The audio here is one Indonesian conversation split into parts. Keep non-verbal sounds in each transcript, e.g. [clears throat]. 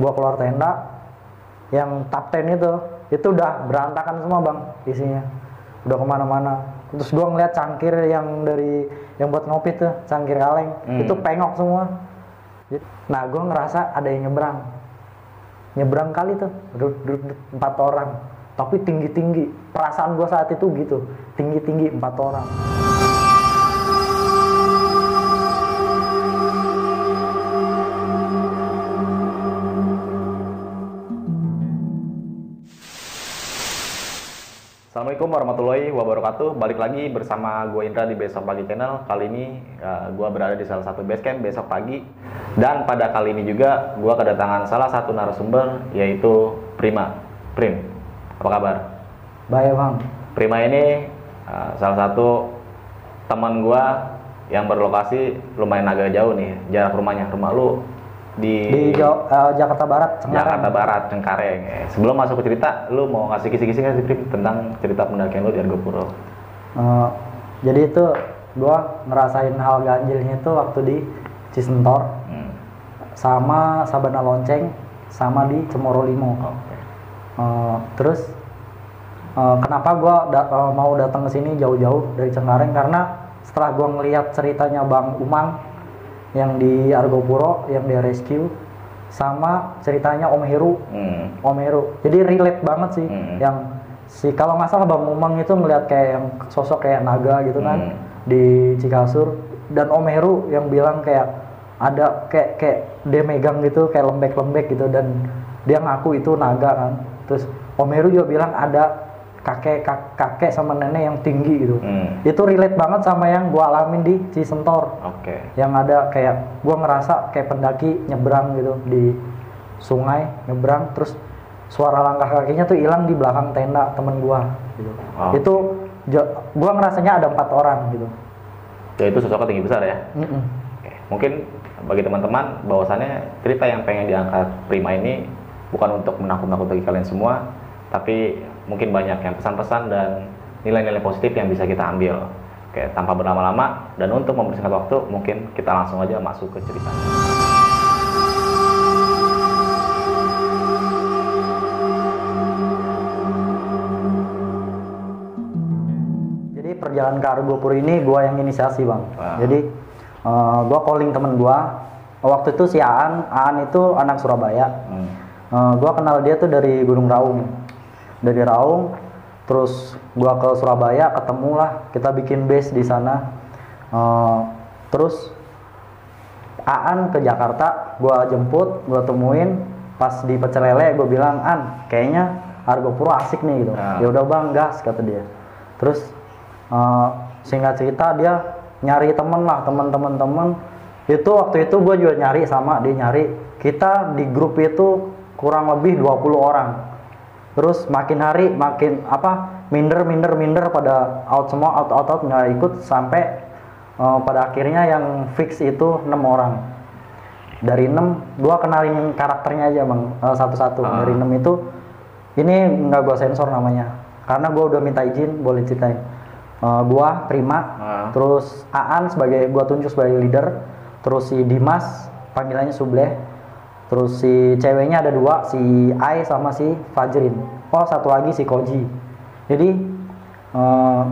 gua keluar tenda yang top 10 itu itu udah berantakan semua bang isinya. Udah ke mana-mana. Terus gua ngeliat cangkir yang dari yang buat ngopi tuh cangkir kaleng Hmm. itu pengok semua. Nah gua ngerasa ada yang nyebrang. Nyebrang kali tuh duduk, duduk, duduk, empat orang. Tapi tinggi tinggi perasaan gua saat itu gitu. Tinggi tinggi empat orang Assalamualaikum warahmatullahi wabarakatuh. Balik lagi bersama gue Indra di Besok Pagi Channel. Kali ini gue berada di salah satu base camp besok pagi. Dan pada kali ini juga gue kedatangan salah satu narasumber yaitu Prima. Prim, apa kabar? bahaya bang Prima ini uh, salah satu teman gue yang berlokasi lumayan agak jauh nih jarak rumahnya. Rumah lu di, di Jawa- eh, Jakarta Barat Cengkareng. Jakarta Barat, Cengkareng. Eh, Sebelum masuk ke cerita, lu mau ngasih kisi-kisi nggak sih Prim tentang cerita pendakian lu di Argopuro? Eh, jadi itu gua ngerasain hal ganjilnya itu waktu di Cisentor Hmm. sama Sabana Lonceng sama di Cemoro Limo. Oke. Eh, terus eh, kenapa gua da- mau datang ke sini jauh-jauh dari Cengkareng karena setelah gua ngelihat ceritanya Bang Umang yang di Argopuro yang dia rescue sama ceritanya Om Heru Hmm. Om Heru. Jadi relate banget sih Hmm. yang si kalau nggak salah Bang Umang itu ngeliat kayak yang sosok kayak naga gitu kan Hmm. di Cikasur dan Om Heru yang bilang kayak ada kayak kayak dia megang gitu kayak lembek-lembek gitu dan dia ngaku itu naga kan. Terus Om Heru juga bilang ada kakek kak- kakek sama nenek yang tinggi gitu. Hmm. Itu relate banget sama yang gua alamin di Cisentor Oke. yang ada kayak gua ngerasa kayak pendaki nyebrang gitu di sungai nyebrang terus suara langkah kakinya tuh hilang di belakang tenda temen gua gitu. Itu gua ngerasanya ada empat orang gitu Ya itu sosoknya tinggi besar ya. Mm-mm. Oke. Mungkin bagi teman-teman bahwasannya cerita yang pengen diangkat Prima ini bukan untuk menakut-nakuti kalian semua, tapi mungkin banyak yang pesan-pesan dan nilai-nilai positif yang bisa kita ambil. Oke, tanpa berlama-lama dan untuk mempersingkat waktu, mungkin kita langsung aja masuk ke cerita. jadi perjalanan ke Argopuro ini gua yang inisiasi bang Wah. jadi eh, gua calling temen gua waktu itu si Aan Aan itu anak Surabaya Hmm. Eh, gua kenal dia tuh dari Gunung Raung. Dari Raung, terus gua ke Surabaya, ketemulah kita bikin base di sana. Eh, terus Aan ke Jakarta, gua jemput, gua temuin pas di Pecel Lele, gua bilang, "An, kayaknya Argopuro asik nih gitu." Ah. Ya udah Bang, gas kata dia. Terus eh, singkat cerita dia nyari temen lah, temen-temen temen. Itu waktu itu gue juga nyari sama dia nyari. Kita di grup itu kurang lebih 20 orang. Terus makin hari makin apa minder minder minder pada out semua out out out nggak ikut sampai eh, pada akhirnya yang fix itu enam orang. Dari enam gua kenalin karakternya aja bang eh, satu-satu. Ah. Dari enam itu ini nggak gua sensor namanya karena gua udah minta izin boleh ceritain. Eh, gua Prima, Ah. terus Aan sebagai gua tunjuk sebagai leader, terus si Dimas panggilannya Subleh, terus si ceweknya ada dua, si Ai sama si Fajrin. Oh satu lagi si Koji. Jadi eh,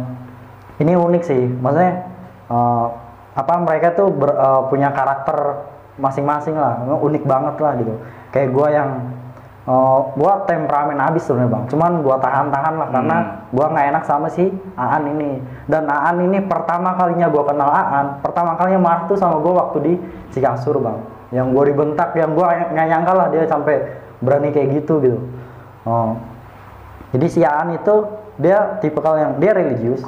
ini unik sih, maksudnya eh, apa mereka tuh ber- eh, punya karakter masing-masing lah, unik banget lah gitu. Kayak gua yang eh, gua temperamen abis sebenarnya bang, cuman gua tahan-tahan lah karena gua nggak enak sama si Aan ini. Dan Aan ini pertama kalinya gua kenal Aan, pertama kalinya marah tuh sama gua waktu di Cikasur bang, yang gua dibentak, yang gua nggak nyangka lah dia sampai berani kayak gitu gitu. Oh. Jadi si Aan itu dia tipe kalau yang dia religius,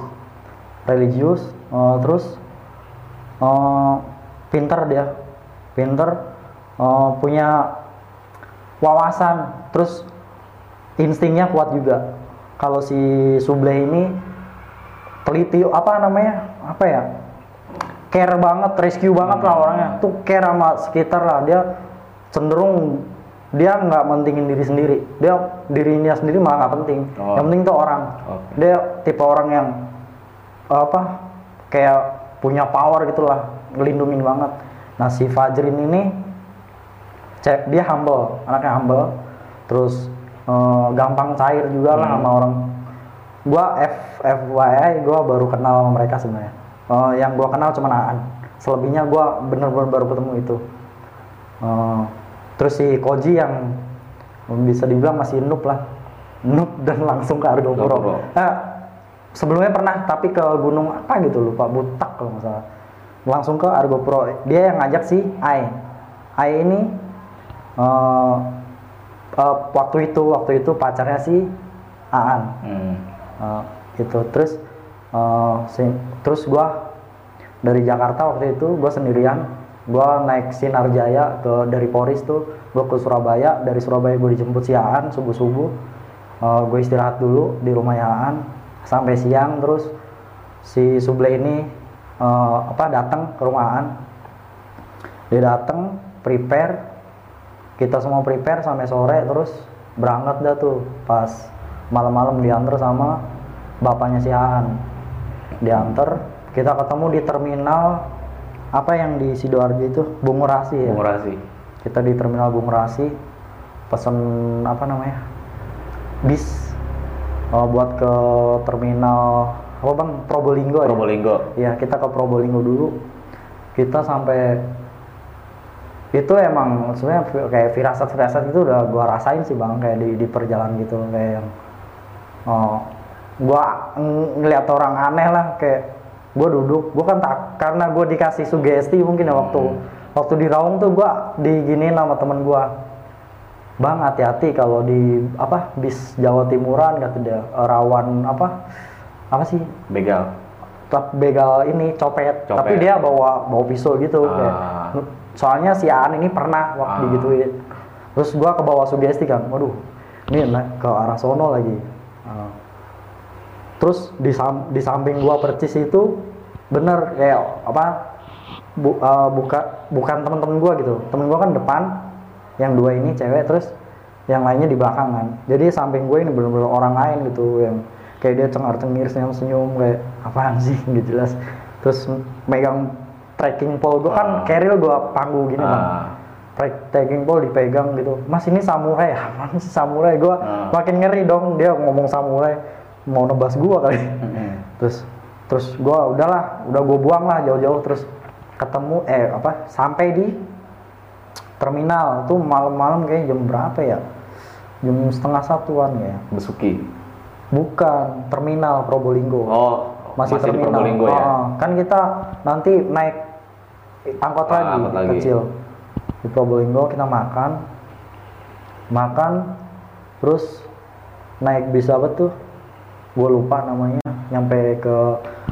religius, eh, terus eh, pinter dia, pinter, eh, punya wawasan, terus instingnya kuat juga. Kalau si Subleh ini teliti apa namanya apa ya care banget, rescue banget lah orangnya. Tuh care sama sekitar lah dia cenderung dia nggak mentingin diri sendiri. Dia dirinya sendiri malah nggak penting. Oh. Yang penting tuh orang. Oke. Dia tipe orang yang apa kayak punya power gitulah, ngelindungin banget. Nah si Fajrin ini cek dia humble anaknya humble terus eh, gampang cair juga lah Hmm. sama orang gua F FYI gua baru kenal sama mereka sebenarnya Eh, yang gua kenal cuma Aan. Selebihnya gua bener-bener baru ketemu itu. Eh, terus si Koji yang bisa dibilang masih noob lah. Noob dan langsung ke Argo Argo Pro. Pro. Eh, sebelumnya pernah tapi ke gunung apa gitu lupa. Butak kalau nggak salah. Langsung ke Argo Pro. Dia yang ngajak si Ai Ai ini eh, eh, waktu itu waktu itu pacarnya si Aan. Hmm. Eh, gitu. Terus eh, si- terus gua dari Jakarta waktu itu gua sendirian. Gua naik Sinar Jaya ke dari Poris tuh gua ke Surabaya. Dari Surabaya gue dijemput si Aan subuh subuh gue istirahat dulu di rumah Aan sampai siang terus si Suble ini eh, apa datang ke rumah Aan dia datang prepare. Kita semua prepare sampai sore terus berangkat dah tuh pas malam-malam diantar sama bapaknya si Aan diantar kita ketemu di terminal apa yang di sidoarjo itu Bungurasi ya Mengurasi. kita di terminal Bungurasi pesen apa namanya bis oh, buat ke terminal apa bang Probolinggo ya Probolinggo. Iya, kita ke Probolinggo dulu. Kita sampai itu emang sebenarnya kayak firasat-firasat itu udah gua rasain sih bang kayak di, di perjalanan gitu kayak yang oh, gua ngeliat orang aneh lah kayak gua duduk gua kan tak karena gua dikasih sugesti mungkin ya waktu waktu di Raung tuh gua diginiin sama temen gua bang hati-hati kalau di apa bis Jawa Timuran kata dia rawan apa apa sih Begal. tetap begal ini copet, Copet. tapi dia bawa bawa pisau gitu Ah. kayak soalnya si Aan ini pernah waktu Ah. digituin terus gua ke bawah sugesti kan waduh ini ke arah sono lagi Ah. Terus di sam- di samping gua percis itu bener kayak apa bu- eh, buka bukan temen-temen gua gitu. Temen gua kan depan yang dua ini cewek terus yang lainnya di belakang kan. Jadi samping gue ini bener-bener orang lain gitu yang kayak dia cengar cengir senyum senyum kayak apaan sih? Nggak [laughs] jelas. Terus megang trekking pole gue Ah. kan carrier gue panggu gini bang. Ah. Trek- trekking pole dipegang gitu. Mas ini samurai [laughs] apa sih samurai? Gue Ah. makin ngeri dong dia ngomong samurai mau nebas gue kali. Mm-mm. terus terus gue udahlah udah gue buang lah jauh-jauh. Terus ketemu eh apa sampai di terminal. Tuh malam-malam kayak jam berapa ya? Jam setengah satuan ya Besuki. bukan terminal Probolinggo. Oh, masih, di terminal. Probolinggo ya. Oh, kan kita nanti naik angkot Ah, lagi, angkot lagi. kecil. Di Probolinggo kita makan. Makan terus naik bis apa tuh gue lupa namanya. Nyampe ke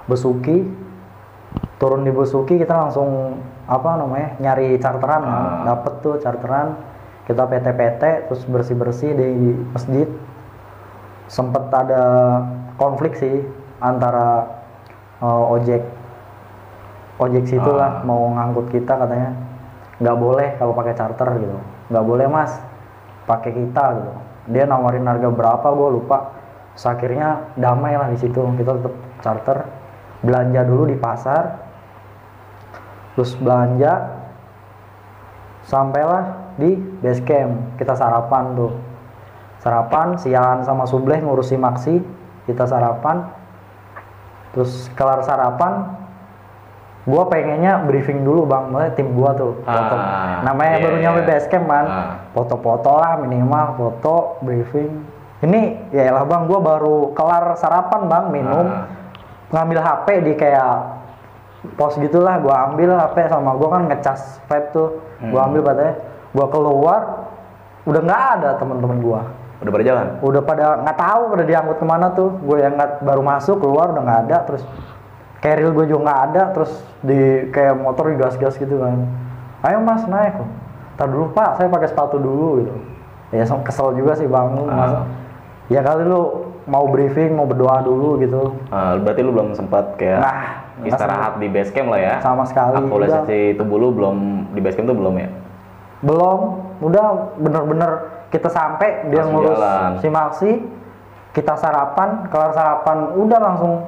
Besuki. Turun di Besuki kita langsung apa namanya nyari charteran kan. Ah. dapet tuh charteran. Kita PT-PT terus bersih-bersih di masjid. Sempet ada konflik sih antara uh, ojek ojek situ lah Ah. mau ngangkut kita katanya. Nggak boleh kalau pakai charter gitu. Nggak boleh mas. Pakai kita gitu. Dia nawarin harga berapa gue lupa Terus akhirnya damai lah di situ. Kita tetap charter. Belanja dulu di pasar. Terus belanja. Sampailah di base camp. Kita sarapan tuh. Sarapan siang sama subleh ngurusi maksi. Kita sarapan. Terus kelar sarapan gua pengennya briefing dulu bang. Maksudnya tim gua tuh foto. Ah, namanya iya, baru iya. nyampe base camp kan. Ah. foto-foto lah minimal foto briefing ini ya lah bang gua baru kelar sarapan bang minum. Ah. ngambil HP di kayak pos gitulah gua ambil HP sama gua kan ngecas vape tuh. Gua Hmm. ambil katanya. Gua keluar udah nggak ada teman-teman gua. Udah berjalan. udah pada nggak tahu pada diangkut ke mana tuh. Gue yang nggak baru masuk keluar udah nggak ada. Terus carrier gue juga nggak ada. Terus di kayak motor digas-gas gitu kan. Ayo mas naik. Tar dulu pak saya pakai sepatu dulu gitu. Ya kesel juga sih bang lu Ah. Ya kali lu mau briefing mau berdoa dulu gitu Ah, berarti lu belum sempat kayak Nah, istirahat di base camp lah ya. Sama sekali, Aktualisasi tubuh lu belum di base camp tuh belum ya? belum udah bener-bener kita sampai dia Langsung ngurus jalan. si Maxi kita sarapan kelar sarapan udah langsung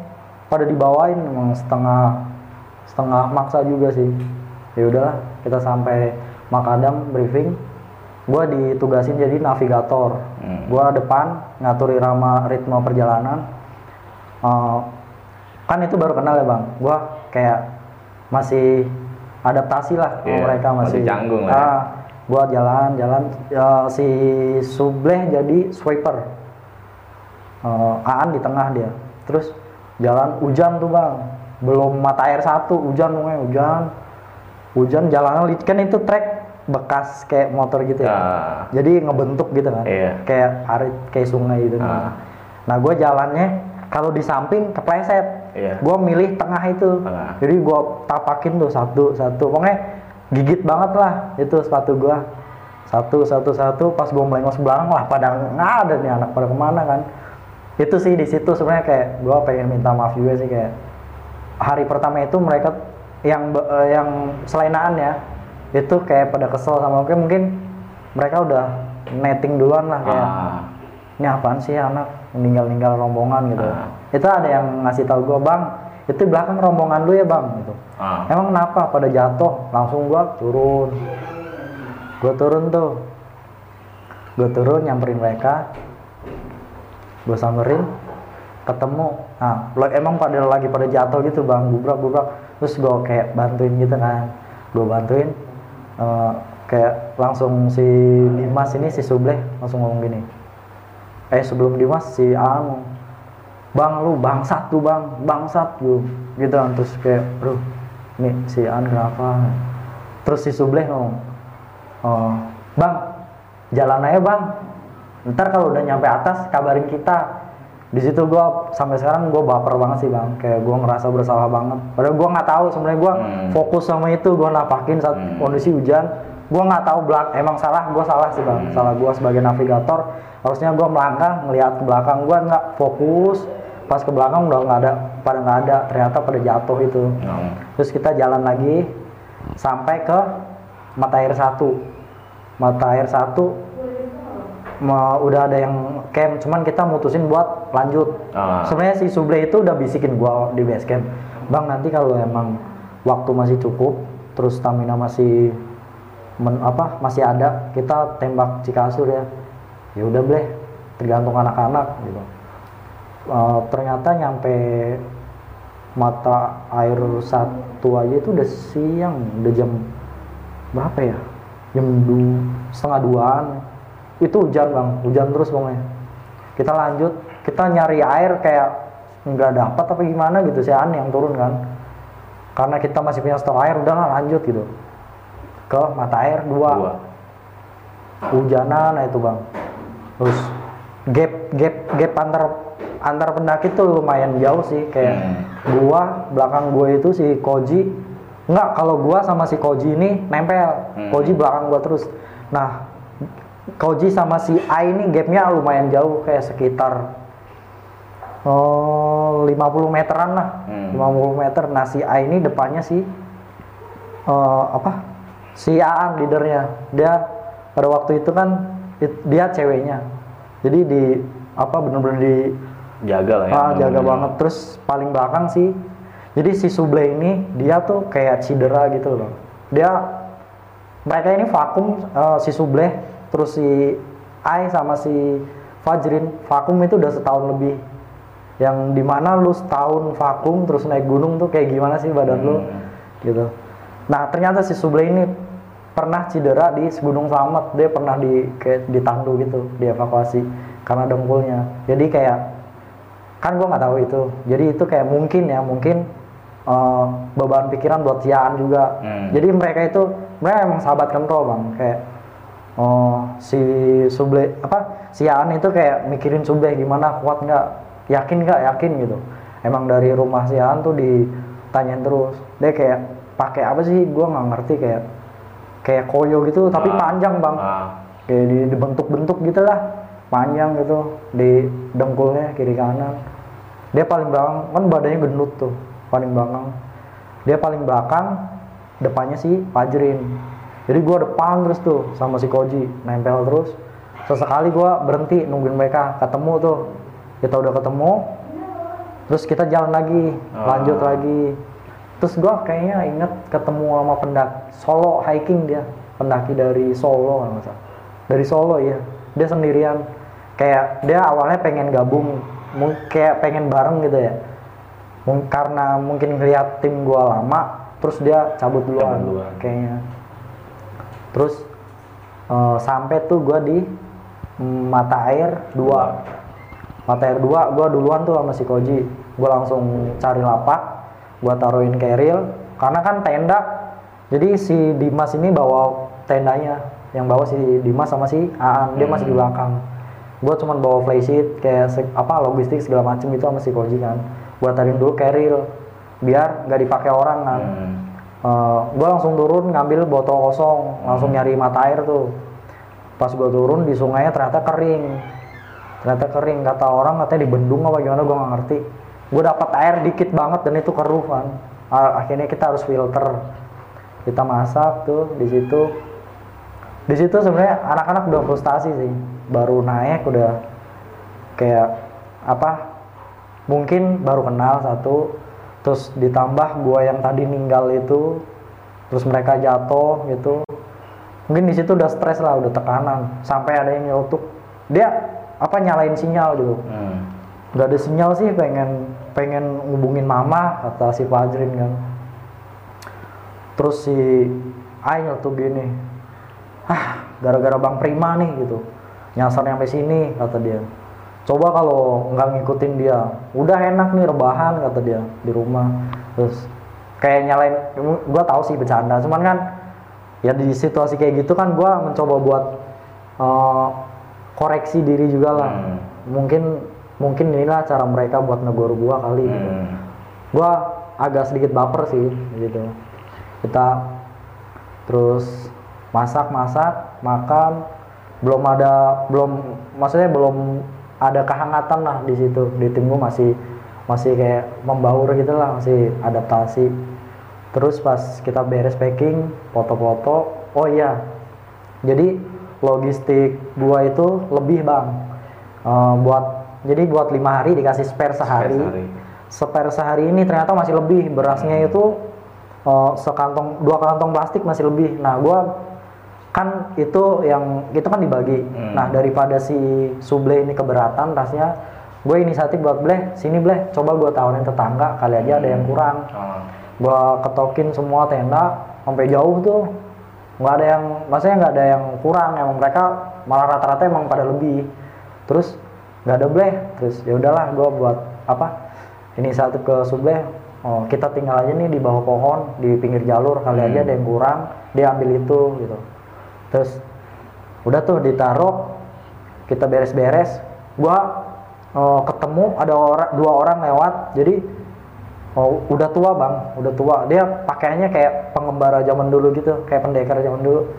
pada dibawain emang setengah setengah maksa juga sih ya udahlah kita sampai Makadam briefing gue ditugasin jadi navigator. Hmm. gue depan ngatur irama ritme perjalanan. Eh, kan itu baru kenal ya bang. Gue kayak masih adaptasi lah sama Iya, mereka masih, masih canggung lah ya. ah, gue jalan jalan ya, si Subleh jadi swiper. Eh, Aan di tengah dia. Terus jalan hujan tuh bang. Belum mata air satu hujan hujan. Hujan jalanan licin kan itu trek bekas kayak motor gitu ya Ah. jadi ngebentuk gitu kan Iya. kayak arit kayak sungai gitu kan. Ah. nah gue jalannya kalau di samping kepleset Iya. gue milih tengah itu Tengah. jadi gue tapakin tuh satu satu pokoknya gigit banget lah itu sepatu gue satu satu satu pas gue melengos belakang lah pada nggak ada nih anak pada ke mana kan itu sih di situ sebenarnya kayak gue pengen minta maaf juga sih kayak hari pertama itu mereka yang eh, yang selainaan ya itu kayak pada kesel sama gue mungkin mereka udah netting duluan lah kayak Ah. ini apaan sih anak? Meninggal-ninggal rombongan gitu. Ah. itu ada yang ngasih tahu gue bang itu belakang rombongan lu ya bang gitu. Ah. emang kenapa? Pada jatuh langsung gue turun. Gue turun tuh. Gue turun nyamperin mereka. Gue samperin ketemu. Nah emang pada lagi pada jatuh gitu bang bubrak bubrak terus gue kayak bantuin gitu kan. Gue bantuin eh, kayak langsung si Dimas ini si Subleh langsung ngomong gini. Eh sebelum Dimas si Anu bang lu bangsat tuh bang. Bangsat lu. Gitu kan terus kayak bro nih si An kenapa? Terus si Subleh ngomong oh, bang jalan aja bang. Ntar kalau udah nyampe atas kabarin kita di situ gua sampai sekarang gua baper banget sih bang. Kayak gua ngerasa bersalah banget. Padahal gua nggak tahu sebenarnya gua Hmm. fokus sama itu gua napakin saat Hmm. kondisi hujan. Gua nggak tahu belak emang salah gua salah sih bang. Hmm. salah gua sebagai navigator. Harusnya gua melangkah ngelihat ke belakang. Gua nggak fokus pas ke belakang udah nggak ada pada nggak ada. Ternyata pada jatuh itu. Hmm. terus kita jalan lagi sampai ke mata air satu. Mata air satu ma- udah ada yang camp cuman kita mutusin buat lanjut. Ah. sebenarnya si Suble itu udah bisikin gua di base camp. Bang nanti kalau emang waktu masih cukup terus stamina masih men- apa masih ada kita tembak Cikasur ya. Ya udah boleh tergantung anak-anak gitu. Eh, ternyata nyampe mata air satu aja itu udah siang udah jam berapa ya? Jam du, setengah duaan itu hujan bang. Hujan terus pokoknya. Kita lanjut. Kita nyari air kayak nggak dapat apa gimana gitu si An yang turun kan. Karena kita masih punya stok air udahlah lanjut gitu. Ke mata air dua, Dua. hujanan nah itu bang. Terus gap gap gap antar antar pendaki tuh lumayan jauh sih. Kayak Hmm. gua belakang gua itu si Koji. Enggak kalau gua sama si Koji ini nempel. Hmm. Koji belakang gua terus. Nah Koji sama si A ini gapnya lumayan jauh kayak sekitar oh 50 meteran lah. Hmm. 50 meter. Nah si A ini depannya si eh, apa? Si Aan leadernya. Dia pada waktu itu kan it- dia ceweknya. Jadi di apa bener-bener di Jaga lah ya. ah, jaga banget. Terus paling belakang sih jadi si Suble ini dia tuh kayak cedera gitu loh. Dia mereka ini vakum eh, si Suble terus si Ai sama si Fajrin vakum itu udah setahun lebih. Yang di mana lu setahun vakum terus naik gunung tuh kayak gimana sih badan lu? Hmm. gitu. Nah ternyata si Suble ini pernah cedera di Gunung Slamet. Dia pernah di kayak ditandu gitu dievakuasi karena dengkulnya. Jadi kayak kan gua nggak tahu itu. Jadi itu kayak mungkin ya mungkin eh, beban pikiran buat Siaan juga. Hmm. jadi mereka itu mereka emang sahabat kental bang. Kayak oh si Suble apa? Siaan itu kayak mikirin Suble gimana kuat nggak? Yakin nggak? Yakin gitu. Emang dari rumah Siaan tuh ditanyain terus. Dia kayak pakai apa sih? Gua nggak ngerti kayak kayak koyo gitu tapi Ah. panjang bang. Ah. kayak di dibentuk-bentuk gitu lah. Panjang gitu di dengkulnya kiri kanan. Dia paling belakang kan badannya gendut tuh paling belakang. Dia paling belakang depannya si Fajrin jadi gua depan terus tuh sama si Koji nempel terus. Sesekali gua berhenti nungguin mereka ketemu tuh. Kita udah ketemu terus kita jalan lagi Ah. lanjut lagi. Terus gua kayaknya inget ketemu sama pendaki solo hiking dia. Pendaki dari Solo kalau nggak salah. Dari Solo ya dia sendirian. Kayak dia awalnya pengen gabung kayak pengen bareng gitu ya. Karena mungkin ngeliat tim gua lama terus dia cabut duluan, Cabut duluan. kayaknya terus eh, sampai tuh gua di mata air dua. Mata air dua gua duluan tuh sama si Koji. Gua langsung cari lapak gua taruhin keril karena kan tenda. Jadi si Dimas ini bawa tendanya. Yang bawa si Dimas sama si Aan. Dia masih di Hmm. belakang. Gua cuman bawa flysheet kayak se- apa logistik segala macem gitu sama si Koji kan. Gua taruhin dulu keril biar nggak dipakai orang kan. Hmm. Eh, gue langsung turun ngambil botol kosong langsung nyari mata air tuh. Pas gue turun di sungainya ternyata kering. Ternyata kering kata orang katanya di bendung apa gimana gue nggak ngerti. Gue dapat air dikit banget dan itu keruh kan akhirnya kita harus filter. Kita masak tuh di situ. Di situ sebenarnya anak-anak udah frustasi sih. Baru naik udah kayak apa mungkin baru kenal satu terus ditambah gua yang tadi ninggal itu terus mereka jatuh gitu. Mungkin di situ udah stres lah udah tekanan. Sampai ada yang nyelotok dia apa nyalain sinyal gitu. Hmm. nggak ada sinyal sih pengen pengen ngubungin mama kata si Fajrin kan. Terus si Ai tuh gini ah gara-gara Bang Prima nih gitu. Nyasar sampai sini kata dia coba kalau nggak ngikutin dia udah enak nih rebahan kata dia di rumah terus kayak nyalain gua tahu sih bercanda cuman kan ya di situasi kayak gitu kan gua mencoba buat eh, koreksi diri juga lah Hmm. mungkin mungkin inilah cara mereka buat negor gua kali gitu Hmm. gua agak sedikit baper sih gitu kita terus masak masak makan belum ada belum maksudnya belum ada kehangatan lah di situ. Di tim gua masih masih kayak membaur gitu lah masih adaptasi. Terus pas kita beres packing foto-foto oh iya. Jadi logistik gua itu lebih bang. Eh, buat jadi buat lima hari dikasih spare sehari. sehari. spare sehari ini ternyata masih lebih berasnya itu eh, sekantong dua kantong plastik masih lebih. Nah gua kan itu yang itu kan dibagi. Hmm. nah daripada si suble ini keberatan tasnya gue inisiatif buat bleh sini bleh coba gua tawarin tetangga kali aja ada yang kurang. Oh. gua ketokin semua tenda sampai jauh tuh. Nggak ada yang maksudnya nggak ada yang kurang emang mereka malah rata-rata emang pada lebih. Terus nggak ada bleh. Terus ya udahlah gua buat apa ini satu ke subleh oh, kita tinggal aja nih di bawah pohon di pinggir jalur kali aja Hmm. ada yang kurang dia ambil itu gitu terus udah tuh ditaruh kita beres-beres. Gua oh, ketemu ada orang dua orang lewat. Jadi oh, udah tua bang udah tua. Dia pakaiannya kayak pengembara zaman dulu gitu kayak pendekar zaman dulu.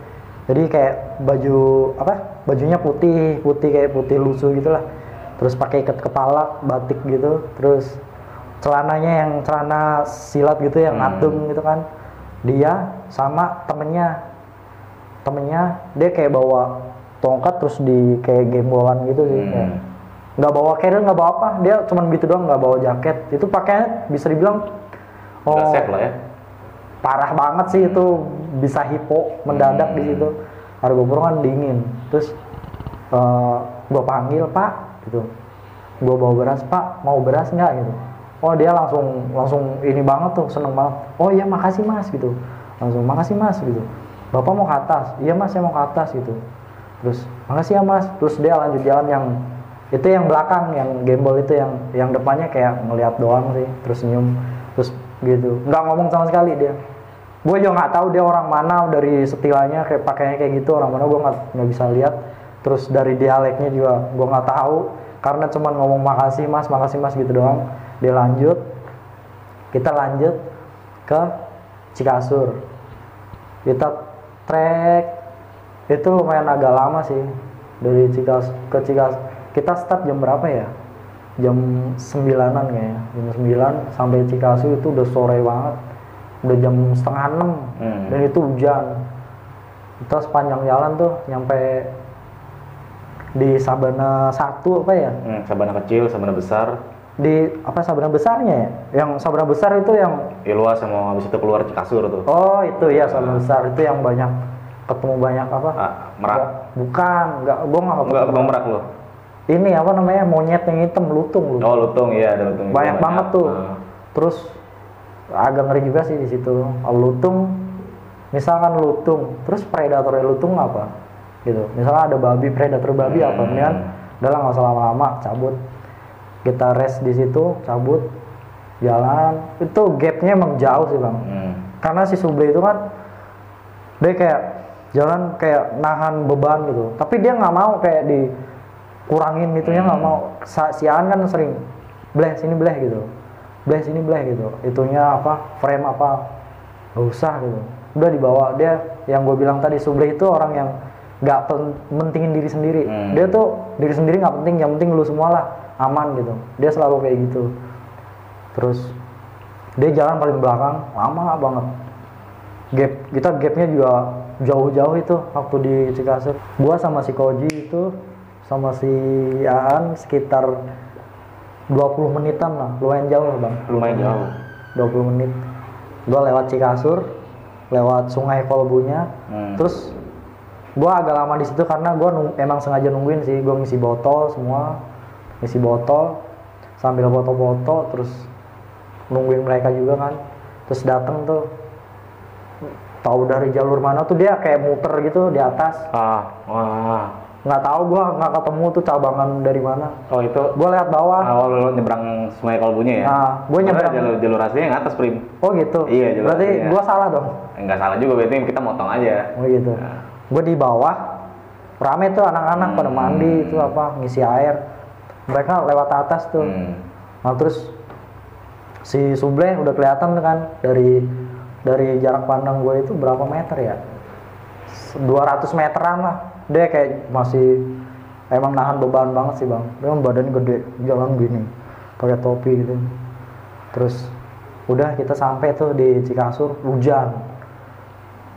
Jadi kayak baju apa bajunya putih putih kayak putih lusuh gitulah. Terus pakai ikat kepala batik gitu. Terus celananya yang celana silat gitu yang Hmm. ngatung gitu kan. Dia sama temennya temennya dia kayak bawa tongkat terus di kayak gembolan gitu sih Hmm. kayak nggak bawa carrier nggak bawa apa. Dia cuman gitu doang nggak bawa jaket. Itu pakainya bisa dibilang oh safe lah ya. parah banget sih itu bisa hipo mendadak di Hmm. situ. Harga kan dingin. Terus eh gue panggil pak gitu. Gue bawa beras pak. Mau beras nggak? gitu. Oh dia langsung langsung ini banget tuh seneng banget. Oh iya makasih mas gitu. Langsung makasih mas gitu bapak mau ke atas. Iya mas saya mau ke atas gitu. Terus makasih ya mas. Terus dia lanjut jalan yang itu yang belakang yang gembol itu yang yang depannya kayak ngeliat doang sih. Terus senyum. Terus gitu. Nggak ngomong sama sekali dia. Gue juga nggak tahu dia orang mana dari setilanya kayak pakainya kayak gitu orang mana gue nggak nggak bisa lihat. Terus dari dialeknya juga gue nggak tahu karena cuman ngomong makasih mas makasih mas gitu doang. Dia lanjut. Kita lanjut ke Cikasur. Kita trek. Itu lumayan agak lama sih. Dari Cikas ke Cikas kita start jam berapa ya? Jam sembilanan kayaknya. Jam sembilan sampai Cikasu itu udah sore banget. Udah jam setengah enam. Hmm. dan itu hujan. Kita sepanjang jalan tuh nyampe di Sabana satu apa ya? Hmm, sabana kecil, sabana besar, di apa Sabana besarnya ya yang Sabana besar itu yang Ilwa sama habis itu keluar Cikasur tuh. oh itu ya Sabana besar itu yang banyak ketemu banyak apa Ah, merak. Bukan nggak gue nggak Enggak ketemu ketemu merak lo. ini apa namanya monyet yang hitam lutung lutung Oh, lutung iya ada lutung. banyak banget tuh Ah. terus agak ngeri juga sih di situ Kalau lutung misalkan lutung terus predatornya lutung apa gitu misalnya ada babi predator babi Hmm. apa mendingan udah lah nggak usah lama-lama cabut kita rest di situ cabut jalan. Itu gapnya emang jauh sih bang. Hmm. karena si Suble itu kan dia kayak jalan kayak nahan beban gitu. Tapi dia nggak mau kayak dikurangin gitu ya nggak Hmm. mau. Sa- si Aan kan sering bleh sini bleh gitu. Bleh sini bleh gitu. Itunya apa frame apa nggak usah gitu. Udah dibawa. Dia yang gue bilang tadi Suble itu orang yang nggak pen- mentingin diri sendiri. Hmm. dia tuh diri sendiri nggak penting yang penting lu semua lah aman gitu. Dia selalu kayak gitu. Terus dia jalan paling belakang lama banget. Gap kita gapnya juga jauh-jauh itu waktu di Cikasur gua sama si Koji itu sama si Aan sekitar 20 menitan lah. Lumayan jauh lah bang. Lumayan jauh. 20 menit. Gua lewat Cikasur lewat sungai Kolbunya. Hmm. terus gua agak lama di situ karena gua emang sengaja nungguin sih. Gua ngisi botol semua ngisi botol sambil foto-foto terus nungguin mereka juga kan terus datang tuh tahu dari jalur mana tuh dia kayak muter gitu di atas Ah, wah. nggak tahu gua nggak ketemu tuh cabangan dari mana Oh itu gua lihat bawah awal lo nyebrang Sungai Kalbunya ya? Nah, gua nyebrang- jalur jalur aslinya yang atas prim. oh gitu Iya, jelas, berarti iya. gua salah dong Enggak salah juga berarti kita motong aja. oh gitu Nah. gue di bawah rame tuh anak-anak pada Hmm. mandi itu apa ngisi air mereka lewat atas tuh. Hmm. nah terus si Suble udah kelihatan kan dari dari jarak pandang gue itu berapa meter ya? 200 meteran lah. Dia kayak masih emang nahan beban banget sih bang. Dia kan badan gede jalan gini pakai topi gitu. Terus udah kita sampai tuh di Cikasur hujan.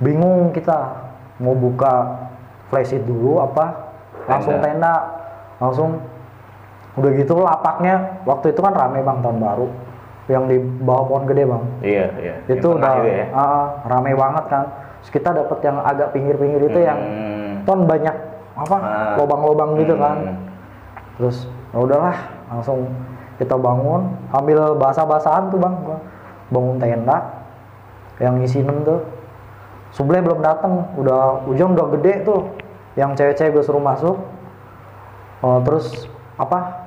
Bingung kita mau buka flashit dulu apa? Langsung tenda. Langsung udah gitu lapaknya waktu itu kan rame bang tahun baru yang di bawah pohon gede bang Iya, iya. Yang itu tengah udah itu ya. ah, rame banget kan terus kita dapat yang agak pinggir-pinggir itu yang Hmm. ton banyak apa Ah. lobang-lobang gitu Hmm. kan terus ya udahlah langsung kita bangun ambil basah-basahan tuh bang gua bangun tenda yang ngisi nem tuh Suble belum datang udah hujan udah gede tuh yang cewek-cewek gue suruh masuk oh, terus apa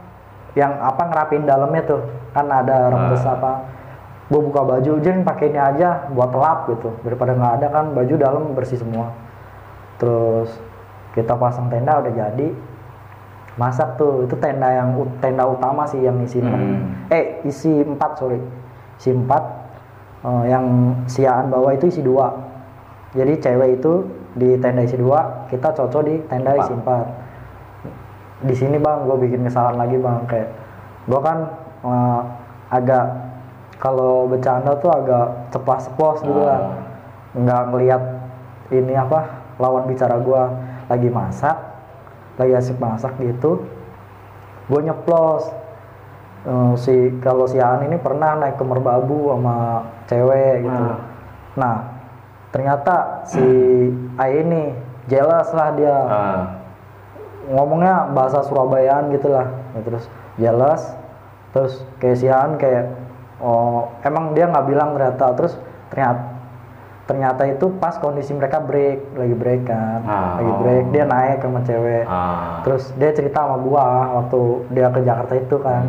yang apa ngerapin dalamnya tuh. Kan ada rembes Ah. apa gue buka baju jen pakai ini aja buat lap gitu. Daripada nggak ada kan baju dalam bersih semua. Terus kita pasang tenda udah jadi. Masak tuh itu tenda yang tenda utama sih yang isi Hmm. eh isi empat sorry. Isi empat Eh, yang siaan bawah itu isi dua. Jadi cewek itu di tenda isi dua kita cocok di tenda isi empat di sini bang gue bikin kesalahan lagi bang kayak gue kan eh, agak kalau bercanda tuh agak cepat ceplos gitu lah Ah. nggak ngelihat ini apa lawan bicara gue lagi masak lagi asik masak gitu gue nyeplos Eh, si kalau si Aan ini pernah naik ke merbabu sama cewek gitu Ah. nah ternyata si [clears throat] Ai ini jealous lah dia Ah. Ngomongnya bahasa Surabayaan gitu lah Ya, terus jelas terus kayak sian kayak oh emang dia nggak bilang ternyata terus ternyata ternyata itu pas kondisi mereka break lagi break kan Ah, lagi oh. break dia naik sama cewek. Ah. terus dia cerita sama gua waktu dia ke Jakarta itu kan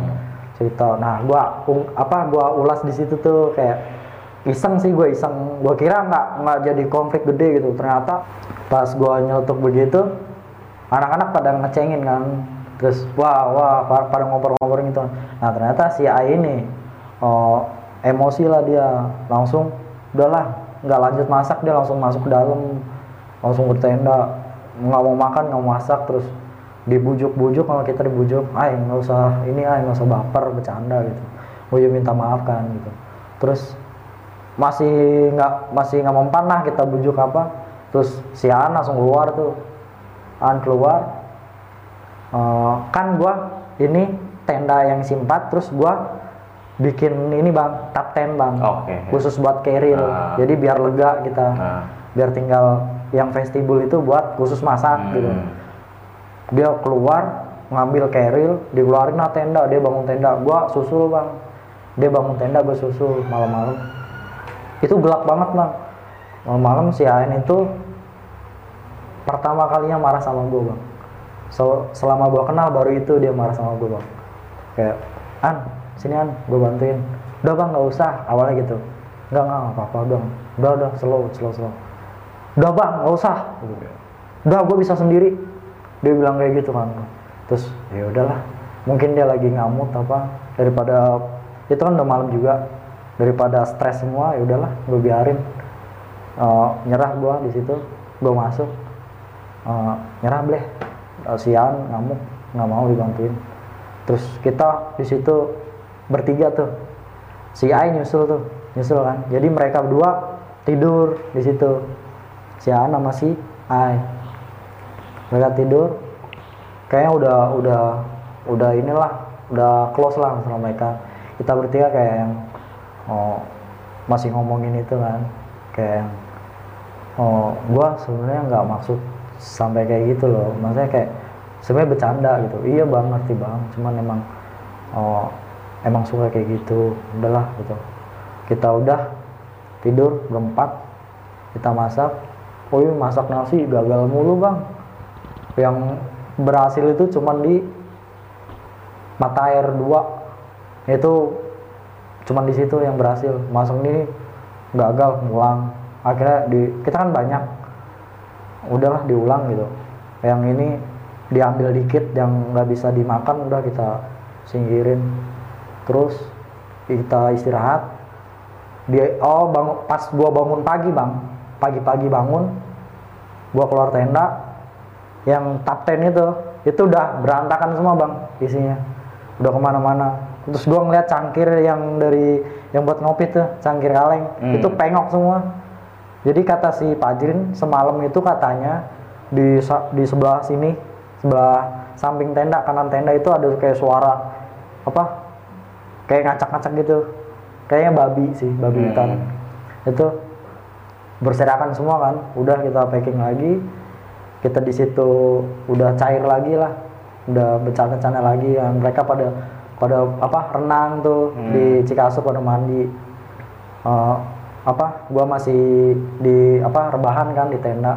cerita. Nah gua ung- apa gua ulas di situ tuh kayak iseng sih gue iseng. Gua kira nggak nggak jadi konflik gede gitu. Ternyata pas gua nyeletuk begitu anak-anak pada ngecengin kan. Terus wah wah pa- pada ngobrol-ngobrol gitu. Nah ternyata si A ini oh, emosi lah dia. Langsung udahlah nggak lanjut masak dia langsung masuk ke dalam. Langsung ke tenda nggak mau makan nggak mau masak terus dibujuk-bujuk kalau kita dibujuk ay nggak usah ini ay nggak usah baper bercanda gitu. Gue juga minta maaf kan gitu. Terus masih nggak masih nggak mempan lah kita bujuk apa. Terus si An langsung keluar tuh An keluar Eh, kan gua ini tenda yang simpat terus gua bikin ini bang top ten bang Oke. khusus buat keril Ah. jadi biar lega kita Ah. biar tinggal yang vestibul itu buat khusus masak Hmm. gitu dia keluar ngambil keril dikeluarin lah tenda dia bangun tenda gua susul bang dia bangun tenda gue susul malam-malam itu gelap banget bang malam-malam si Ain itu pertama kalinya marah sama gue bang. So, selama gue kenal baru itu dia marah sama gue bang. Kayak An sini An gue bantuin. Udah bang nggak usah. Awalnya gitu. Nggak nggak nggak apa-apa udah udah udah slow slow slow. Udah bang nggak usah. Udah gue bisa sendiri. Dia bilang kayak gitu kan. Terus ya udahlah mungkin dia lagi ngamut apa daripada itu kan udah malam juga. Daripada stres semua ya udahlah gue biarin. Eh, nyerah gue di situ gue masuk Eh, nyerah bleh. Eh, sian ngamuk nggak mau dibantuin. Terus kita di situ bertiga tuh. Si Ai nyusul tuh nyusul kan. Jadi mereka berdua tidur di situ. Si An sama si Ai mereka tidur. Kayaknya udah udah udah inilah udah close lah sama mereka. Kita bertiga kayak yang oh, masih ngomongin itu kan. Kayak yang oh gua sebenarnya nggak maksud sampai kayak gitu loh. Maksudnya kayak sebenarnya bercanda gitu. Iya bang ngerti bang. Cuman emang oh emang suka kayak gitu. Udahlah gitu. Kita udah tidur berempat. Kita masak. Oh iya masak nasi gagal mulu bang. Yang berhasil itu cuman di mata air dua. Itu cuman di situ yang berhasil. Masak ini gagal ngulang akhirnya di kita kan banyak udahlah diulang gitu. Yang ini diambil dikit yang nggak bisa dimakan udah kita singkirin terus kita istirahat. Dia oh bangun pas gua bangun pagi bang. Pagi-pagi bangun gua keluar tenda. Yang top 10 itu itu udah berantakan semua bang isinya. Udah ke mana-mana. Terus gua ngeliat cangkir yang dari yang buat ngopi tuh cangkir kaleng. Hmm. itu pengok semua jadi kata si Pajrin semalam itu katanya di di sebelah sini sebelah samping tenda kanan tenda itu ada kayak suara apa kayak ngacak-ngacak gitu. Kayaknya babi sih babi Hmm. hutan itu berserakan semua kan. Udah kita packing lagi kita di situ udah cair lagi lah. Udah bercanda-canda lagi yang mereka pada pada apa renang tuh Hmm. di Cikaso pada mandi. Eh, apa gua masih di apa rebahan kan di tenda.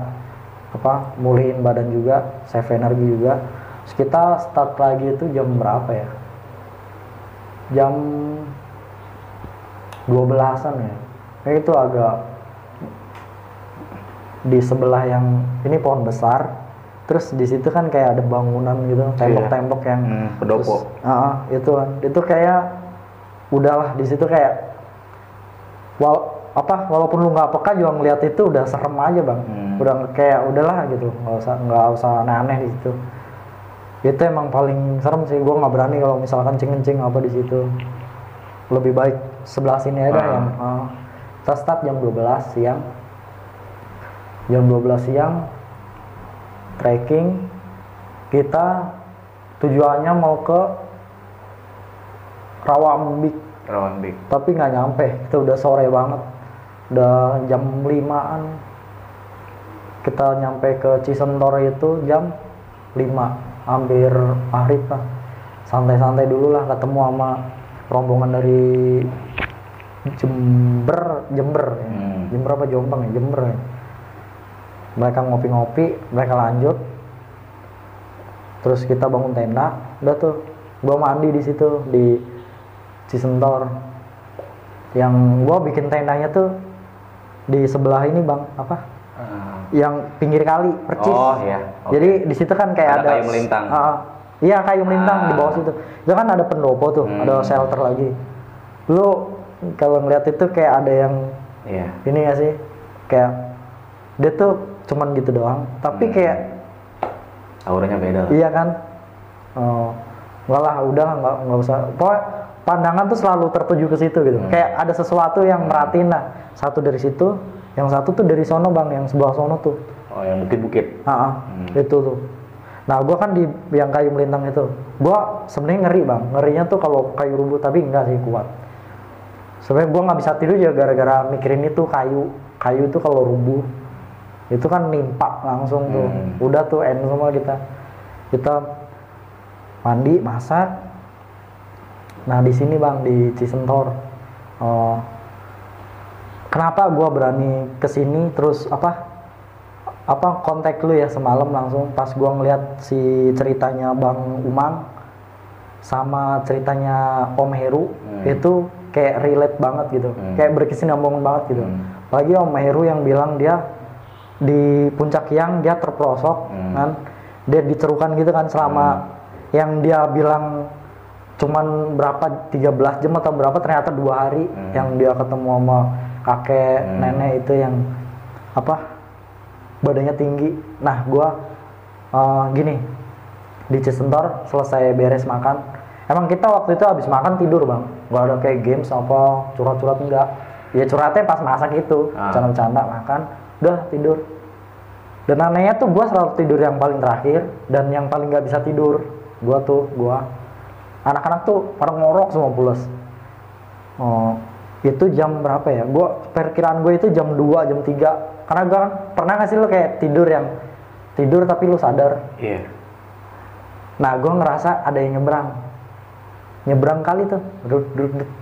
Apa mulihin badan juga save energi juga. Terus kita start lagi itu jam berapa ya? Jam 12-an ya. Kayak itu agak di sebelah yang ini pohon besar. Terus di situ kan kayak ada bangunan gitu tembok-tembok yang Hmm, pendopo. terus- ah, itu. Kan itu kayak udahlah di situ kayak wal apa walaupun lu nggak peka juga ngeliat itu udah serem aja bang. Hmm. udah kayak udahlah gitu. Nggak usah nggak usah aneh-aneh di situ. Itu emang paling serem sih. Gua nggak berani kalau misalkan kencing apa di situ. Lebih baik sebelah sini aja Ah. yang ah. kita start jam 12 siang. Jam 12 siang trekking. Kita tujuannya mau ke Rawambik. Rawan big. tapi nggak nyampe. Kita udah sore banget udah jam 5an kita nyampe ke Cisentor itu jam 5 hampir maghrib lah. Santai-santai dulu lah ketemu sama rombongan dari Jember Jember ya. Hmm. Jember apa Jombang ya? Jember ya. Mereka ngopi-ngopi mereka lanjut. Terus kita bangun tenda. Udah tuh gua mandi di situ di Cisentor yang gua bikin tendanya tuh di sebelah ini bang apa yang pinggir kali percis Oh, iya. Oke. jadi di situ kan kayak Ada ada, kayu melintang. Ah, ah. iya kayu melintang di bawah Ah. situ itu kan ada pendopo tuh Hmm. ada shelter lagi lu kalau ngeliat itu kayak ada yang Iya. ini gak sih kayak dia tuh cuman gitu doang tapi Hmm. kayak Auranya beda lah. iya kan oh enggak lah udah lah nggak nggak usah pokoknya pandangan tuh selalu tertuju ke situ gitu. Hmm. kayak ada sesuatu yang merhatiin lah. Satu dari situ yang satu tuh dari sono bang yang sebelah sono tuh. Oh, yang bukit-bukit. Ah, ah, Hmm. itu tuh. Nah gua kan di yang kayu melintang itu gua sebenarnya ngeri bang. Ngerinya tuh kalau kayu rubuh tapi enggak sih kuat. Sebenarnya gua nggak bisa tidur ya gara-gara mikirin itu kayu. Kayu tuh kalau rubuh itu kan nimpak langsung tuh. Hmm. udah tuh end semua kita. Kita mandi masak nah di sini bang di Cisentor oh, kenapa gua berani ke sini terus apa apa kontak lu ya semalam langsung pas gua ngeliat si ceritanya bang Umang sama ceritanya Om Heru Hmm. itu kayak relate banget gitu Hmm. kayak berkesinambungan banget gitu Hmm. apalagi Om Heru yang bilang dia di puncak yang dia terperosok Hmm. kan dia dicerukan gitu kan selama yang dia bilang cuman berapa 13 jam atau berapa ternyata dua hari Hmm. yang dia ketemu sama kakek Hmm. nenek itu yang apa badannya tinggi. Nah gua eh, gini di Cisentor selesai beres makan. Emang kita waktu itu habis makan tidur bang. Nggak ada kayak games apa curhat-curhat enggak ya curhatnya pas masak itu Ah. canda-canda makan udah tidur. Dan anehnya tuh gua selalu tidur yang paling terakhir dan yang paling nggak bisa tidur. Gua tuh gua anak-anak tuh pada ngorok semua pulas oh itu jam berapa ya gua perkiraan gue itu jam 2 jam 3 karena kan pernah nggak sih lo kayak tidur yang tidur tapi lu sadar Iya. Nah, gue ngerasa ada yang nyebrang. Nyebrang kali tuh,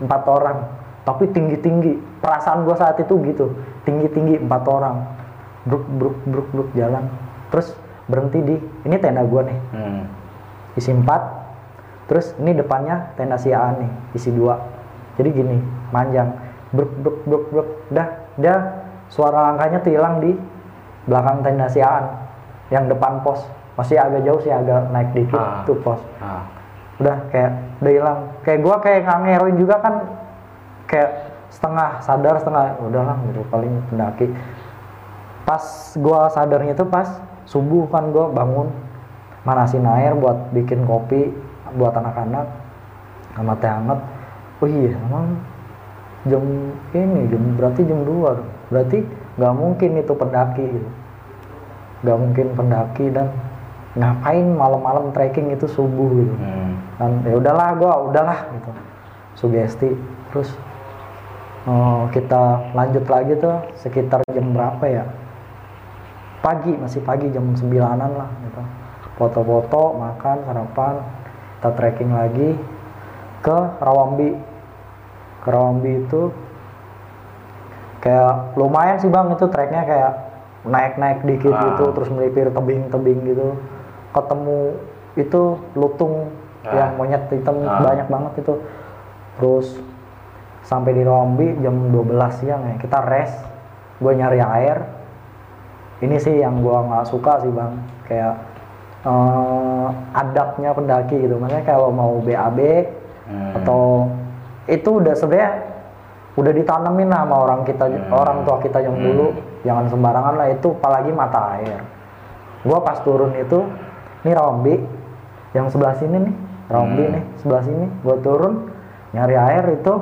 empat orang. Tapi tinggi-tinggi. Perasaan gue saat itu gitu. Tinggi-tinggi empat orang. Bruk, bruk, bruk, bruk, jalan. Terus berhenti di, ini tenda gue nih. Hmm. Isi empat. Terus ini depannya tenda si Aan nih, isi dua. Jadi gini, manjang. Bruk, bruk, bruk, bruk. Dah, dia suara langkahnya tuh hilang di belakang tenda si Aan. Yang depan pos. Masih agak jauh sih, agak naik dikit Ah. tuh pos Ah. udah kayak udah hilang kayak gua kayak ngangeroin juga kan kayak setengah sadar setengah udahlah gitu paling pendaki pas gua sadarnya itu pas subuh kan gua bangun manasin air buat bikin kopi buat anak-anak sama teh hangat oh iya emang jam ini jam berarti jam 2 dong. berarti nggak mungkin itu pendaki gitu. Nggak mungkin pendaki dan ngapain malam-malam trekking itu subuh gitu. Hmm. dan ya udahlah gua udahlah gitu. Sugesti. Terus eh, kita lanjut lagi tuh sekitar jam berapa ya? Pagi masih pagi jam sembilanan lah gitu. Foto-foto makan sarapan kita trekking lagi ke Rawambi ke Rawambi itu kayak lumayan sih bang itu treknya kayak naik-naik dikit Ah. gitu terus melipir tebing-tebing gitu ketemu itu lutung Ah. yang monyet hitam Ah. banyak banget itu terus sampai di Rawambi jam 12 siang ya kita rest gue nyari air ini sih yang gua nggak suka sih bang kayak eh, adabnya pendaki gitu makanya kalau mau BAB Hmm. atau itu udah sebenarnya udah ditanemin lah sama orang kita Hmm. orang tua kita yang Hmm. dulu jangan sembarangan lah itu apalagi mata air gua pas turun itu ini Rawambi yang sebelah sini nih Rawambi Hmm. nih sebelah sini gua turun nyari air itu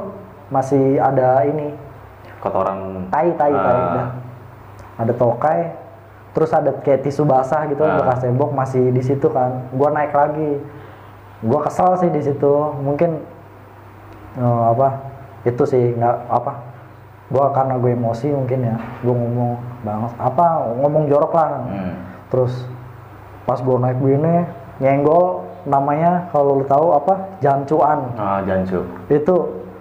masih ada ini Kotoran. tai tai tai Ah. ada tokai terus ada kayak tisu basah gitu Ah. bekas tembok masih di situ kan gua naik lagi gua kesel sih di situ mungkin eh, apa itu sih nggak apa gua karena gue emosi mungkin ya gua ngomong banget apa ngomong jorok lah Hmm. terus pas gua naik begini nyenggol namanya kalau lu tahu apa jancuan Ah, jancu. itu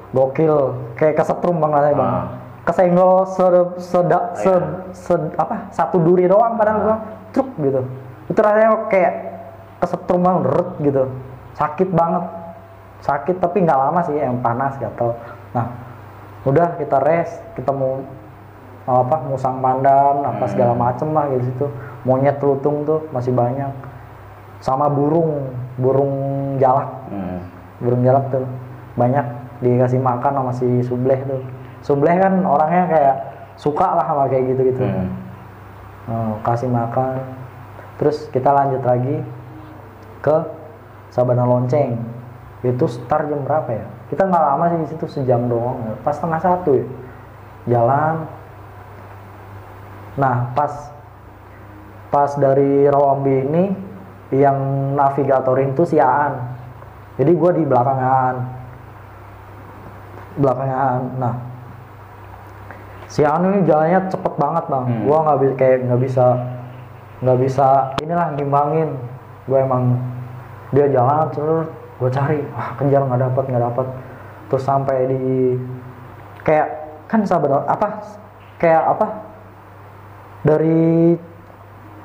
gokil kayak kesetrum banget ya bang Ah. Kesenggol se, seda- se, Iya. se- apa satu duri doang padahal Ah. gua truk gitu itu rasanya kayak kesetrum banget rut gitu sakit banget sakit tapi nggak lama sih yang panas gatel nah udah kita rest kita mau apa musang pandan apa Hmm. segala macem lah gitu situ monyet lutung tuh masih banyak sama burung burung jalak Hmm. burung jalak tuh banyak dikasih makan sama si Subleh tuh Subleh kan orangnya kayak suka lah sama kayak gitu gitu Hmm. kasih makan. Terus kita lanjut lagi ke Sabana Lonceng. Itu start jam berapa ya? Kita nggak lama sih di situ sejam doang. Pas setengah satu ya jalan. Nah pas pas dari Rawambi ini yang navigatorin tuh si Aan. Jadi gue di belakang Aan. Belakang Aan. Nah si Anu ini jalannya cepet banget bang. Hmm. gua nggak bisa kayak nggak bisa nggak bisa inilah ngimbangin. Gue emang dia jalan terus gue cari wah kejar nggak dapat nggak dapat terus sampai di kayak kan sahabat apa kayak apa dari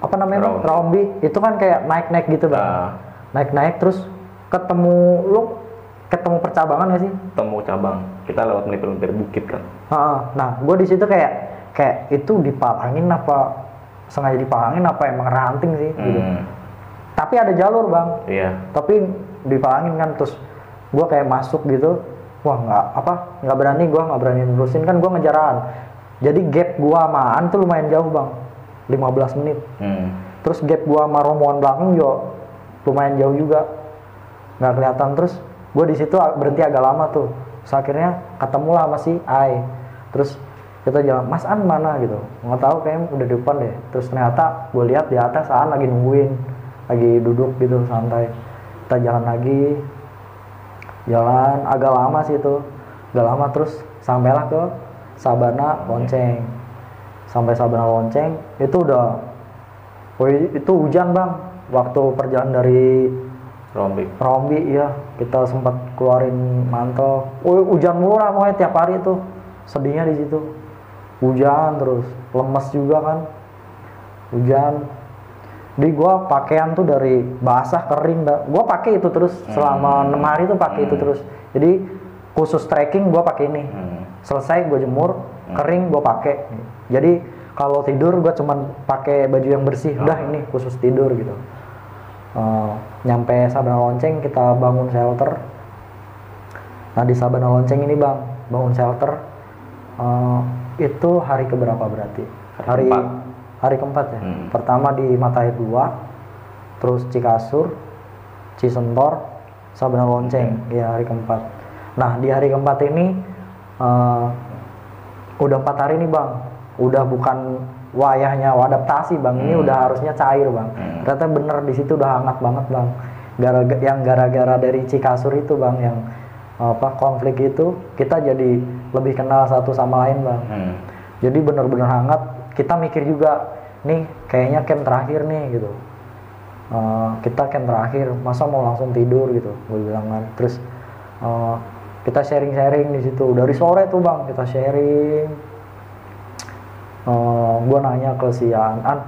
apa namanya. Raumbi itu kan kayak naik naik gitu bang. Nah, naik naik terus ketemu lu ketemu percabangan gak sih temu cabang kita lewat melipir-melipir bukit kan Heeh. Nah, gue di situ kayak kayak itu dipalangin apa sengaja dipalangin apa emang ranting sih gitu. Hmm, Tapi ada jalur bang, iya tapi dipalangin kan terus gue kayak masuk gitu. Wah nggak apa nggak berani gue nggak berani nerusin kan gue ngejaran. Jadi gap gue sama Aan tuh lumayan jauh bang, 15 menit. hmm. Terus gap gue sama rombongan belakang juga lumayan jauh juga, nggak kelihatan. Terus gue di situ berhenti agak lama tuh. Terus akhirnya ketemu lah sama si Ai. Terus kita jalan, Mas An mana gitu? Nggak tahu kayaknya udah di depan deh. Terus ternyata gue lihat di atas An lagi nungguin, lagi duduk gitu santai. Kita jalan lagi, jalan agak lama sih itu, agak lama terus sampailah ke Sabana Lonceng. Sampai Sabana Lonceng itu udah Oh itu hujan bang, waktu perjalanan dari Rombi Rombi ya kita sempat keluarin mantel. Oh hujan mulu lah pokoknya tiap hari tuh sedihnya di situ. Hujan terus lemes juga kan, hujan. Jadi gua pakaian tuh dari basah kering dah. Gua pakai itu terus selama enam hari tuh pakai itu terus. Jadi khusus trekking gua pakai ini. Hmm. Selesai gua jemur, kering gua pakai. Jadi kalau tidur gua cuman pakai baju yang bersih. Udah ini khusus tidur gitu. Eh, nyampe Sabana Lonceng kita bangun shelter. Nah di Sabana Lonceng ini bang bangun shelter eh, itu hari keberapa berarti? Hari keempat. hari keempat ya. Hmm. Pertama di Matahari 2, terus Cikasur, Cisentor, Sabana Lonceng, ya hari keempat. Nah di hari keempat ini eh, udah empat hari nih bang, udah bukan wayahnya adaptasi bang, ini Hmm. udah harusnya cair bang. Hmm. Ternyata bener di situ udah hangat banget bang. Gara yang gara-gara dari Cikasur itu bang, yang apa konflik itu kita jadi lebih kenal satu sama lain bang Hmm. jadi bener-bener hangat kita mikir juga nih kayaknya camp terakhir nih gitu Eh, kita camp terakhir masa mau langsung tidur gitu gue bilang kan terus eh, kita sharing-sharing di situ dari sore tuh bang kita sharing Eh, gue nanya ke si An, An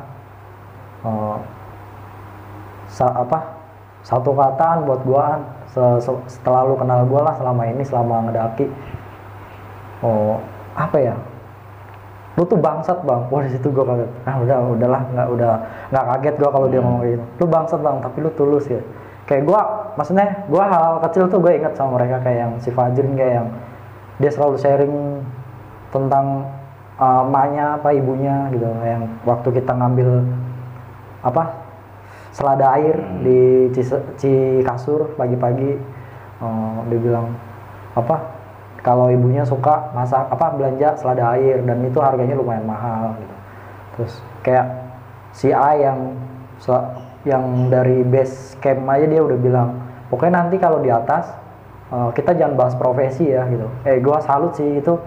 eh, sa- apa? Satu kataan buat gue An. Se- se- setelah lu kenal gue lah selama ini selama ngedaki. Oh apa ya? Lu tuh bangsat bang. Wah di situ gue kaget. Ah udah udahlah. Nggak udah nggak kaget gue kalau dia Hmm. ngomong gitu lu bangsat bang tapi lu tulus ya. Kayak gue maksudnya gue hal kecil tuh gue inget sama mereka. Kayak yang si Fajrin kayak yang dia selalu sharing tentang uh, emaknya apa ibunya gitu yang waktu kita ngambil apa selada air Hmm. di Cikasur pagi-pagi uh, dia bilang apa kalau ibunya suka masak apa belanja selada air dan itu harganya lumayan mahal gitu. Terus kayak si A yang yang dari base camp aja dia udah bilang pokoknya nanti kalau di atas uh, kita jangan bahas profesi ya gitu. Eh gua salut sih itu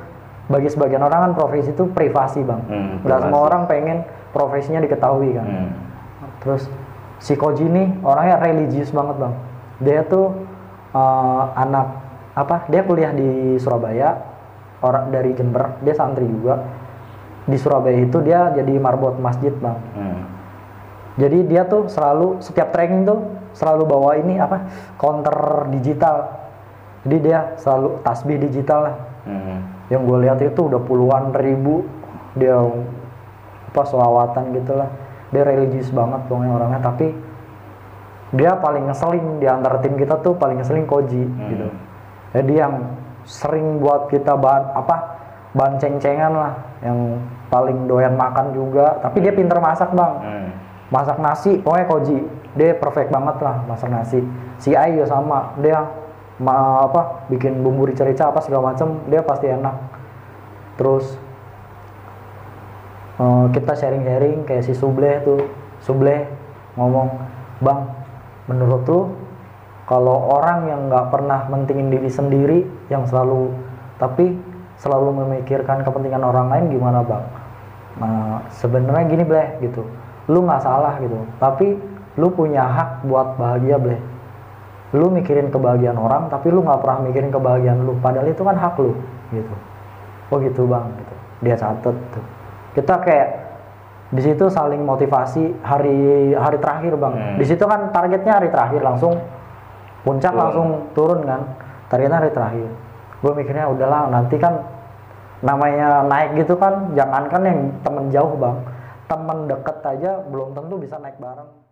bagi sebagian orang kan profesi itu privasi bang Hmm, nggak semua orang pengen profesinya diketahui kan Hmm. Terus si Koji ini orangnya religius banget bang. Dia tuh eh, anak apa? Dia kuliah di Surabaya, orang dari Jember. Dia santri juga. Di Surabaya itu dia jadi marbot masjid bang. Hmm. Jadi dia tuh selalu setiap training tuh selalu bawa ini apa? Counter digital. Jadi dia selalu tasbih digital lah. Hmm. Yang gue lihat itu udah puluhan ribu dia apa selawatan gitu lah. Dia religius banget pokoknya orangnya tapi dia paling ngeselin di antara tim kita tuh paling ngeselin Koji Hmm. gitu. Jadi yang sering buat kita bahan apa bahan ceng-cengan lah yang paling doyan makan juga. Tapi dia pinter masak bang. Hmm. masak nasi pokoknya Koji dia perfect banget lah masak nasi. Si juga sama dia ma apa bikin bumbu rica-rica apa segala macem dia pasti enak. Terus eh, kita sharing-sharing kayak si Subleh tuh Subleh ngomong bang menurut lu kalau orang yang nggak pernah mentingin diri sendiri yang selalu tapi selalu memikirkan kepentingan orang lain gimana bang? Nah sebenarnya gini bleh gitu. Lu nggak salah gitu. Tapi lu punya hak buat bahagia bleh lu mikirin kebahagiaan orang tapi lu nggak pernah mikirin kebahagiaan lu. Padahal itu kan hak lu gitu. Oh gitu bang gitu. Dia catet tuh. Kita kayak di situ saling motivasi hari hari terakhir bang. Hmm. di situ kan targetnya hari terakhir langsung puncak Turun. langsung turun kan. Targetnya hari terakhir. Gue mikirnya udahlah nanti kan namanya naik gitu kan jangankan yang temen jauh bang. Temen deket aja belum tentu bisa naik bareng